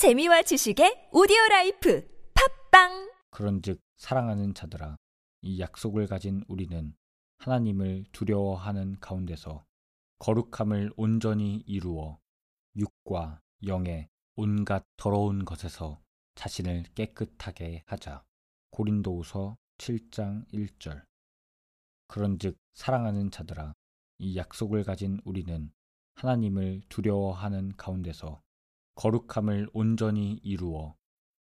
재미와 지식의 오디오 life 팟빵 그런즉 사랑하는 자들아 이 약속을 가진 우리는 하나님을 두려워하는 가운데서 거룩함을 온전히 이루어 육과 영의 온갖 더러운 것에서 자신을 깨끗하게 하자. 고린도후서 7장 1절. 그런즉 사랑하는 자들아 이 약속을 가진 우리는 하나님을 두려워하는 가운데서 거룩함을 온전히 이루어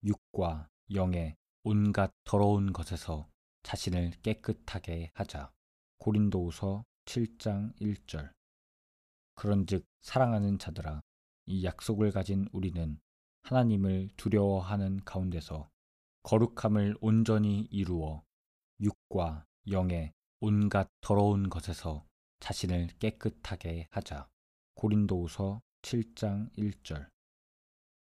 육과 영의 온갖 더러운 것에서 자신을 깨끗하게 하자. 고린도후서 7장 1절. 그런즉 사랑하는 자들아 이 약속을 가진 우리는 하나님을 두려워하는 가운데서 거룩함을 온전히 이루어 육과 영의 온갖 더러운 것에서 자신을 깨끗하게 하자. 고린도후서 7장 1절.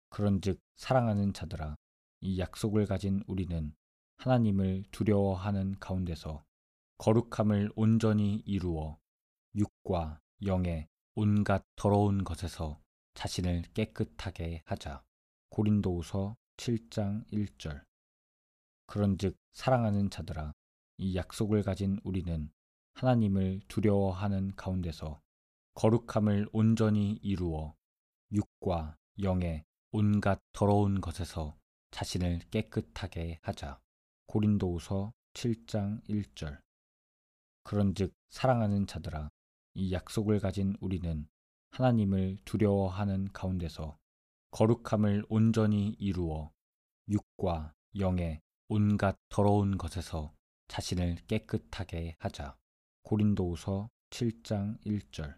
그런즉 사랑하는 자들아 이 약속을 가진 우리는 하나님을 두려워하는 가운데서 거룩함을 온전히 이루어 육과 영의 온갖 더러운 것에서 자신을 깨끗하게 하자. 고린도후서 7장 1절. 그런즉 사랑하는 자들아 이 약속을 가진 우리는 하나님을 두려워하는 가운데서 거룩함을 온전히 이루어 육과 영의 온갖 더러운 것에서 자신을 깨끗하게 하자. 고린도후서 7장 1절. 그런즉 사랑하는 자들아 이 약속을 가진 우리는 하나님을 두려워하는 가운데서 거룩함을 온전히 이루어 육과 영의 온갖 더러운 것에서 자신을 깨끗하게 하자. 고린도후서 7장 1절.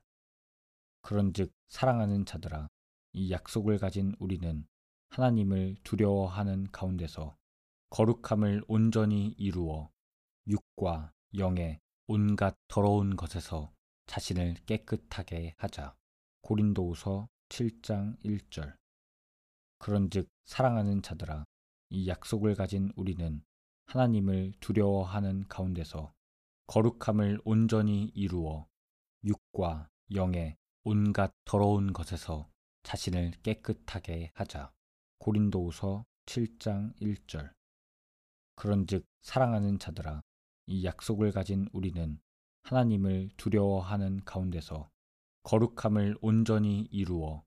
그런즉 사랑하는 자들아 이 약속을 가진 우리는 하나님을 두려워하는 가운데서 거룩함을 온전히 이루어 육과 영의 온갖 더러운 것에서 자신을 깨끗하게 하자. 고린도후서 7장 1절. 그런즉 사랑하는 자들아 이 약속을 가진 우리는 하나님을 두려워하는 가운데서 거룩함을 온전히 이루어 육과 영의 온갖 더러운 것에서 자신을 깨끗하게 하자. 고린도후서 7장 1절. 그런즉 사랑하는 자들아 이 약속을 가진 우리는 하나님을 두려워하는 가운데서 거룩함을 온전히 이루어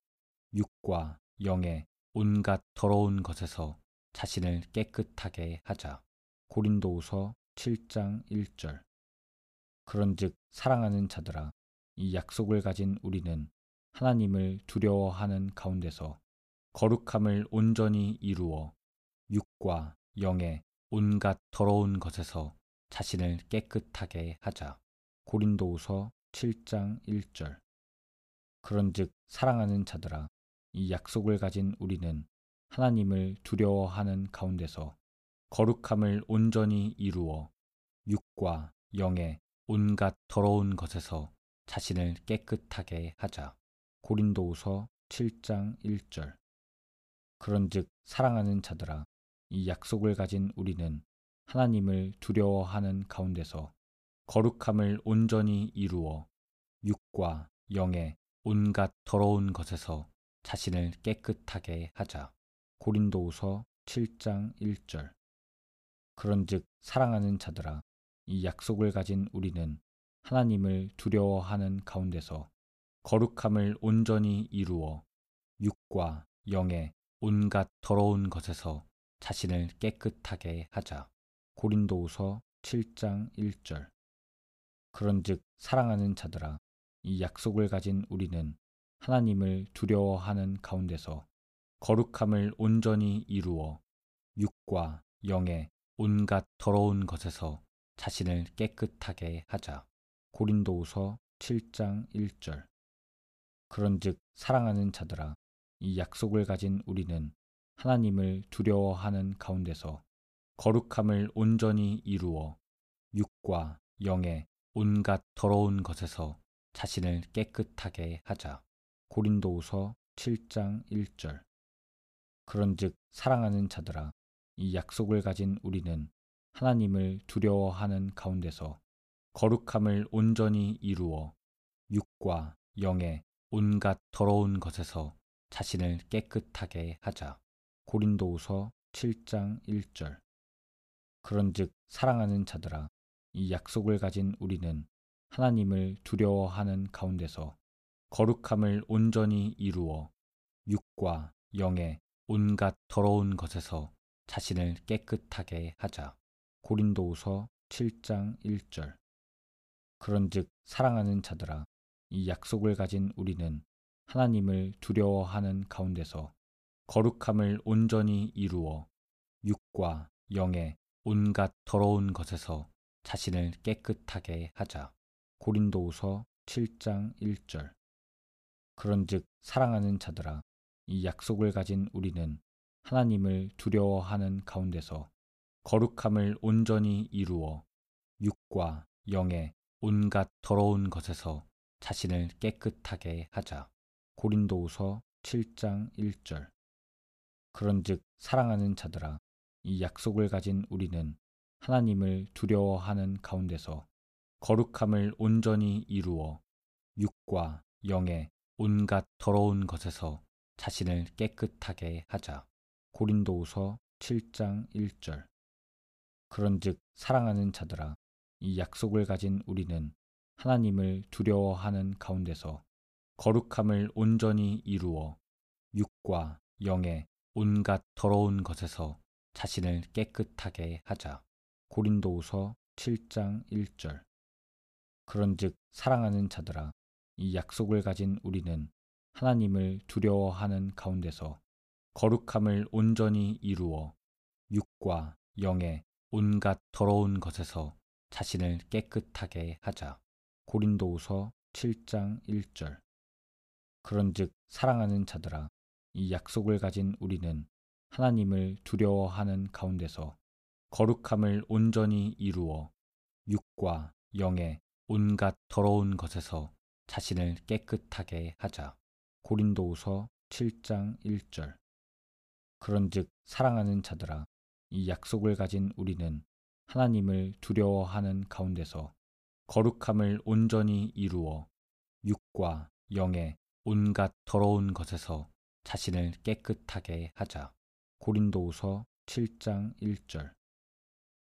육과 영의 온갖 더러운 것에서 자신을 깨끗하게 하자. 고린도후서 7장 1절. 그런즉 사랑하는 자들아 이 약속을 가진 우리는 하나님을 두려워하는 가운데서 거룩함을 온전히 이루어 육과 영의 온갖 더러운 것에서 자신을 깨끗하게 하자. 고린도후서 7장 1절. 그런즉 사랑하는 자들아 이 약속을 가진 우리는 하나님을 두려워하는 가운데서 거룩함을 온전히 이루어 육과 영의 온갖 더러운 것에서 자신을 깨끗하게 하자. 고린도후서 7장 1절. 그런즉 사랑하는 자들아 이 약속을 가진 우리는 하나님을 두려워하는 가운데서 거룩함을 온전히 이루어 육과 영의 온갖 더러운 것에서 자신을 깨끗하게 하자. 고린도후서 7장 1절. 그런즉 사랑하는 자들아 이 약속을 가진 우리는 하나님을 두려워하는 가운데서 거룩함을 온전히 이루어 육과 영의 온갖 더러운 것에서 자신을 깨끗하게 하자. 고린도후서 7장 1절. 그런즉 사랑하는 자들아 이 약속을 가진 우리는 하나님을 두려워하는 가운데서 거룩함을 온전히 이루어 육과 영의 온갖 더러운 것에서 자신을 깨끗하게 하자. 고린도후서 7장 1절. 그런즉 사랑하는 자들아 이 약속을 가진 우리는 하나님을 두려워하는 가운데서 거룩함을 온전히 이루어 육과 영의 온갖 더러운 것에서 자신을 깨끗하게 하자. 고린도후서 7장 1절. 그런즉 사랑하는 자들아 이 약속을 가진 우리는 하나님을 두려워하는 가운데서 거룩함을 온전히 이루어 육과 영의 온갖 더러운 것에서 자신을 깨끗하게 하자. 고린도후서 7장 1절 그런즉 사랑하는 자들아 이 약속을 가진 우리는 하나님을 두려워하는 가운데서 거룩함을 온전히 이루어 육과 영의 온갖 더러운 것에서 자신을 깨끗하게 하자. 고린도후서 7장 1절 그런즉 사랑하는 자들아 이 약속을 가진 우리는 하나님을 두려워하는 가운데서 거룩함을 온전히 이루어 육과 영의 온갖 더러운 것에서 자신을 깨끗하게 하자. 고린도후서 7장 1절 그런즉 사랑하는 자들아 이 약속을 가진 우리는 하나님을 두려워하는 가운데서 거룩함을 온전히 이루어 육과 영의 온갖 더러운 것에서 자신을 깨끗하게 하자. 고린도후서 7장 1절 그런즉 사랑하는 자들아 이 약속을 가진 우리는 하나님을 두려워하는 가운데서 거룩함을 온전히 이루어 육과 영의 온갖 더러운 것에서 자신을 깨끗하게 하자. 고린도후서 7장 1절 그런즉 사랑하는 자들아 이 약속을 가진 우리는 하나님을 두려워하는 가운데서 거룩함을 온전히 이루어 육과 영의 온갖 더러운 것에서 자신을 깨끗하게 하자. 고린도후서 7장 1절 그런즉 사랑하는 자들아 이 약속을 가진 우리는 하나님을 두려워하는 가운데서 거룩함을 온전히 이루어 육과 영의 온갖 더러운 것에서 자신을 깨끗하게 하자. 고린도후서 7장 1절. 그런즉 사랑하는 자들아 이 약속을 가진 우리는 하나님을 두려워하는 가운데서 거룩함을 온전히 이루어 육과 영의 온갖 더러운 것에서 자신을 깨끗하게 하자. 고린도후서 7장 1절. 그런즉 사랑하는 자들아 이 약속을 가진 우리는 하나님을 두려워하는 가운데서 거룩함을 온전히 이루어 육과 영의 온갖 더러운 것에서 자신을 깨끗하게 하자. 고린도후서 7장 1절.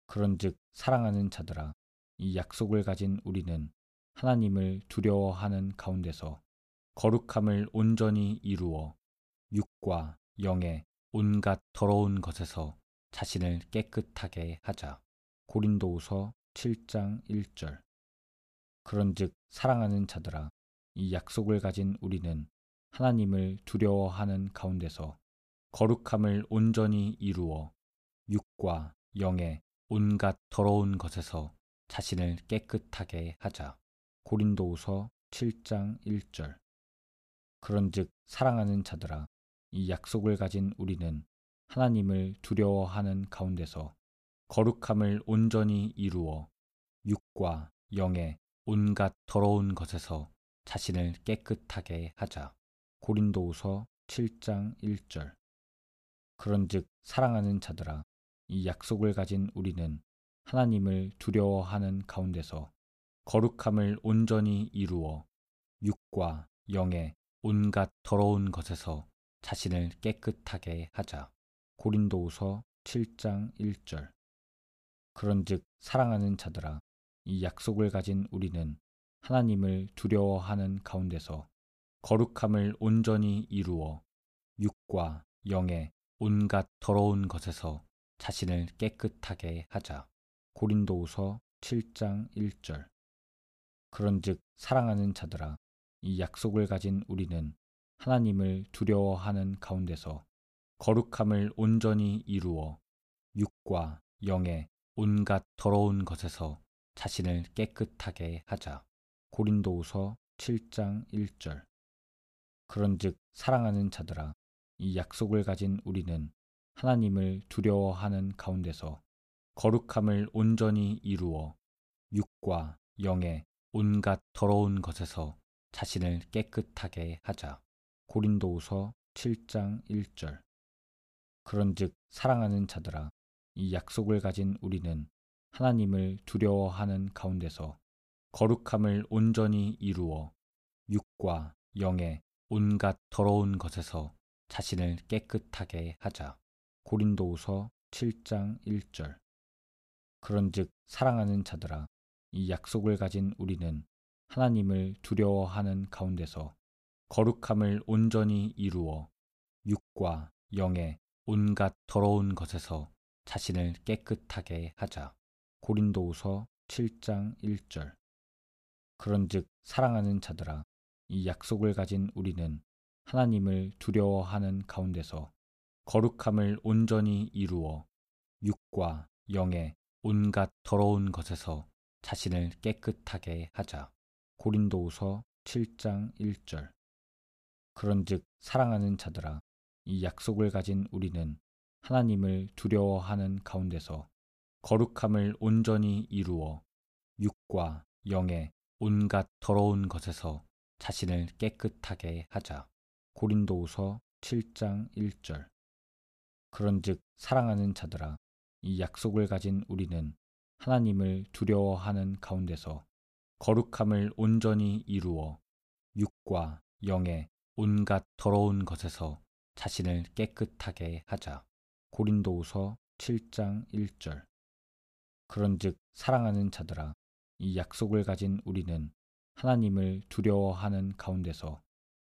그런즉 사랑하는 자들아 이 약속을 가진 우리는 하나님을 두려워하는 가운데서 거룩함을 온전히 이루어 육과 영의 온갖 더러운 것에서 자신을 깨끗하게 하자. 고린도후서 7장 1절. 그런즉 사랑하는 자들아 이 약속을 가진 우리는 하나님을 두려워하는 가운데서 거룩함을 온전히 이루어 육과 영의 온갖 더러운 것에서 자신을 깨끗하게 하자. 고린도후서 7장 1절. 그런즉 사랑하는 자들아 이 약속을 가진 우리는 하나님을 두려워하는 가운데서 거룩함을 온전히 이루어 육과 영의 온갖 더러운 것에서 자신을 깨끗하게 하자. 고린도후서 7장 1절. 그런즉 사랑하는 자들아 이 약속을 가진 우리는 하나님을 두려워하는 가운데서 거룩함을 온전히 이루어 육과 영의 온갖 더러운 것에서 자신을 깨끗하게 하자. 고린도후서 7장 1절. 그런즉 사랑하는 자들아 이 약속을 가진 우리는 하나님을 두려워하는 가운데서 거룩함을 온전히 이루어 육과 영의 온갖 더러운 것에서 자신을 깨끗하게 하자. 고린도후서 7장 1절. 그런즉 사랑하는 자들아 이 약속을 가진 우리는 하나님을 두려워하는 가운데서 거룩함을 온전히 이루어 육과 영의 온갖 더러운 것에서 자신을 깨끗하게 하자. 고린도후서 7장 1절. 그런즉 사랑하는 자들아 이 약속을 가진 우리는 하나님을 두려워하는 가운데서 거룩함을 온전히 이루어 육과 영의 온갖 더러운 것에서 자신을 깨끗하게 하자. 고린도후서 7장 1절. 그런즉 사랑하는 자들아 이 약속을 가진 우리는 하나님을 두려워하는 가운데서 거룩함을 온전히 이루어 육과 영의 온갖 더러운 것에서 자신을 깨끗하게 하자. 고린도후서 7장 1절 그런즉 사랑하는 자들아 이 약속을 가진 우리는 하나님을 두려워하는 가운데서 거룩함을 온전히 이루어 육과 영의 온갖 더러운 것에서 자신을 깨끗하게 하자. 고린도후서 7장 1절 그런즉 사랑하는 자들아 이 약속을 가진 우리는 하나님을 두려워하는 가운데서 거룩함을 온전히 이루어 육과 영의 온갖 더러운 것에서 자신을 깨끗하게 하자. 고린도후서 7장 1절 그런즉 사랑하는 자들아 이 약속을 가진 우리는 하나님을 두려워하는 가운데서 거룩함을 온전히 이루어 육과 영의 온갖 더러운 것에서 자신을 깨끗하게 하자. 고린도후서 7장 1절 그런즉 사랑하는 자들아 이 약속을 가진 우리는 하나님을 두려워하는 가운데서 거룩함을 온전히 이루어 육과 영의 온갖 더러운 것에서 자신을 깨끗하게 하자. 고린도후서 7장 1절 그런즉 사랑하는 자들아 이 약속을 가진 우리는 하나님을 두려워하는 가운데서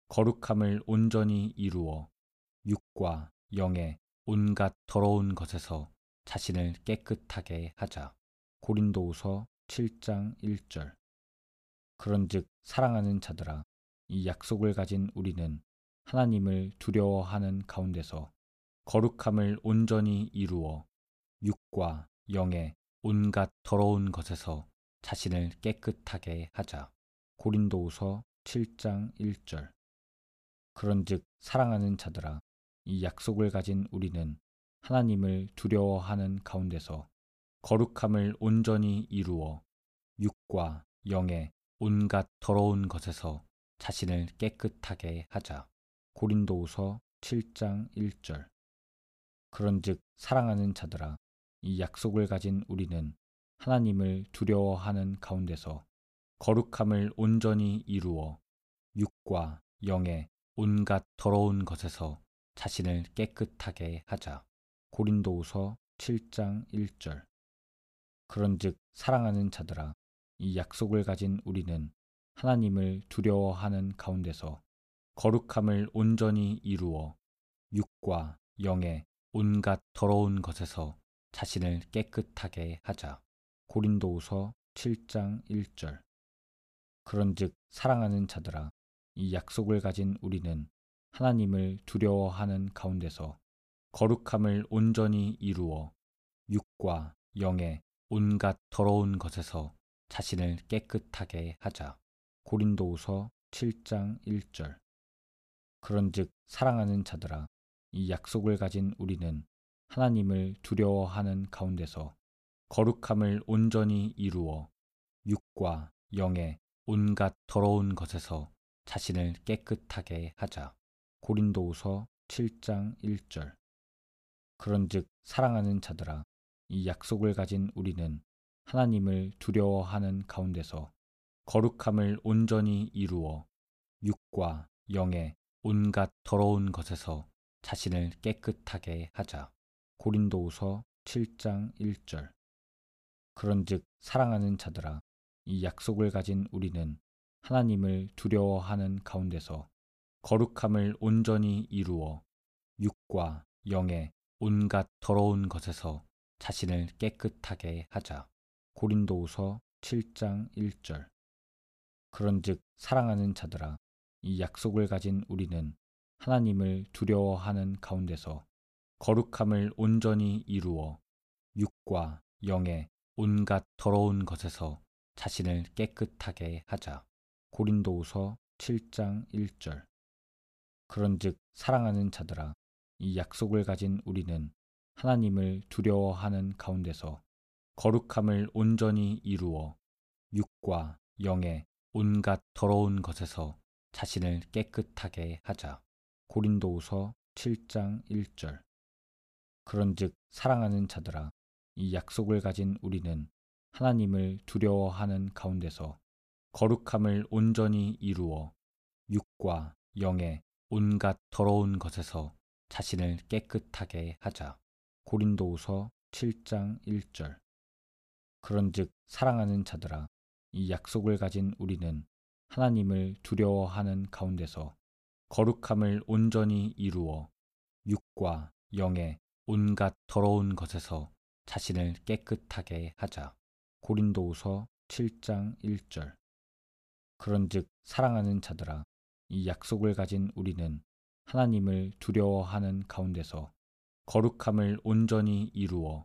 거룩함을 온전히 이루어 육과 영의 온갖 더러운 것에서 자신을 깨끗하게 하자. 고린도후서 7장 1절. 그런즉 사랑하는 자들아 이 약속을 가진 우리는 하나님을 두려워하는 가운데서 거룩함을 온전히 이루어 육과 영의 온갖 더러운 것에서 자신을 깨끗하게 하자. 고린도후서 7장 1절. 그런즉 사랑하는 자들아 이 약속을 가진 우리는 하나님을 두려워하는 가운데서 거룩함을 온전히 이루어 육과 영의 온갖 더러운 것에서 자신을 깨끗하게 하자. 고린도후서 7장 1절. 그런즉 사랑하는 자들아 이 약속을 가진 우리는 하나님을 두려워하는 가운데서 거룩함을 온전히 이루어 육과 영의 온갖 더러운 것에서 자신을 깨끗하게 하자. 고린도후서 7장 1절. 그런즉 사랑하는 자들아 이 약속을 가진 우리는 하나님을 두려워하는 가운데서 거룩함을 온전히 이루어 육과 영의 온갖 더러운 것에서 자신을 깨끗하게 하자. 고린도후서 7장 1절. 그런즉 사랑하는 자들아 이 약속을 가진 우리는 하나님을 두려워하는 가운데서 거룩함을 온전히 이루어 육과 영의 온갖 더러운 것에서 자신을 깨끗하게 하자. 고린도후서 7장 1절. 그런즉 사랑하는 자들아 이 약속을 가진 우리는 하나님을 두려워하는 가운데서 거룩함을 온전히 이루어 육과 영의 온갖 더러운 것에서 자신을 깨끗하게 하자. 고린도후서 7장 1절. 그런즉 사랑하는 자들아 이 약속을 가진 우리는 하나님을 두려워하는 가운데서 거룩함을 온전히 이루어 육과 영의 온갖 더러운 것에서 자신을 깨끗하게 하자. 고린도후서 7장 1절. 그런즉 사랑하는 자들아 이 약속을 가진 우리는 하나님을 두려워하는 가운데서 거룩함을 온전히 이루어 육과 영의 온갖 더러운 것에서 자신을 깨끗하게 하자. 고린도후서 7장 1절. 그런즉 사랑하는 자들아 이 약속을 가진 우리는 하나님을 두려워하는 가운데서 거룩함을 온전히 이루어 육과 영의 온갖 더러운 것에서 자신을 깨끗하게 하자. 고린도후서 7장 1절. 그런즉 사랑하는 자들아 이 약속을 가진 우리는 하나님을 두려워하는 가운데서 거룩함을 온전히 이루어 육과 영의 온갖 더러운 것에서 자신을 깨끗하게 하자. 고린도후서 7장 1절. 그런즉 사랑하는 자들아 이 약속을 가진 우리는 하나님을 두려워하는 가운데서 거룩함을 온전히 이루어 육과 영의 온갖 더러운 것에서 자신을 깨끗하게 하자. 고린도후서 7장 1절 그런즉 사랑하는 자들아 이 약속을 가진 우리는 하나님을 두려워하는 가운데서 거룩함을 온전히 이루어 육과 영의 온갖 더러운 것에서 자신을 깨끗하게 하자. 고린도후서 7장 1절 그런즉 사랑하는 자들아 이 약속을 가진 우리는 하나님을 두려워하는 가운데서 거룩함을 온전히 이루어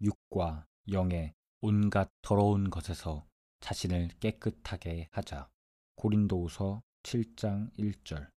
육과 영의 온갖 더러운 것에서 자신을 깨끗하게 하자. 고린도후서 7장 1절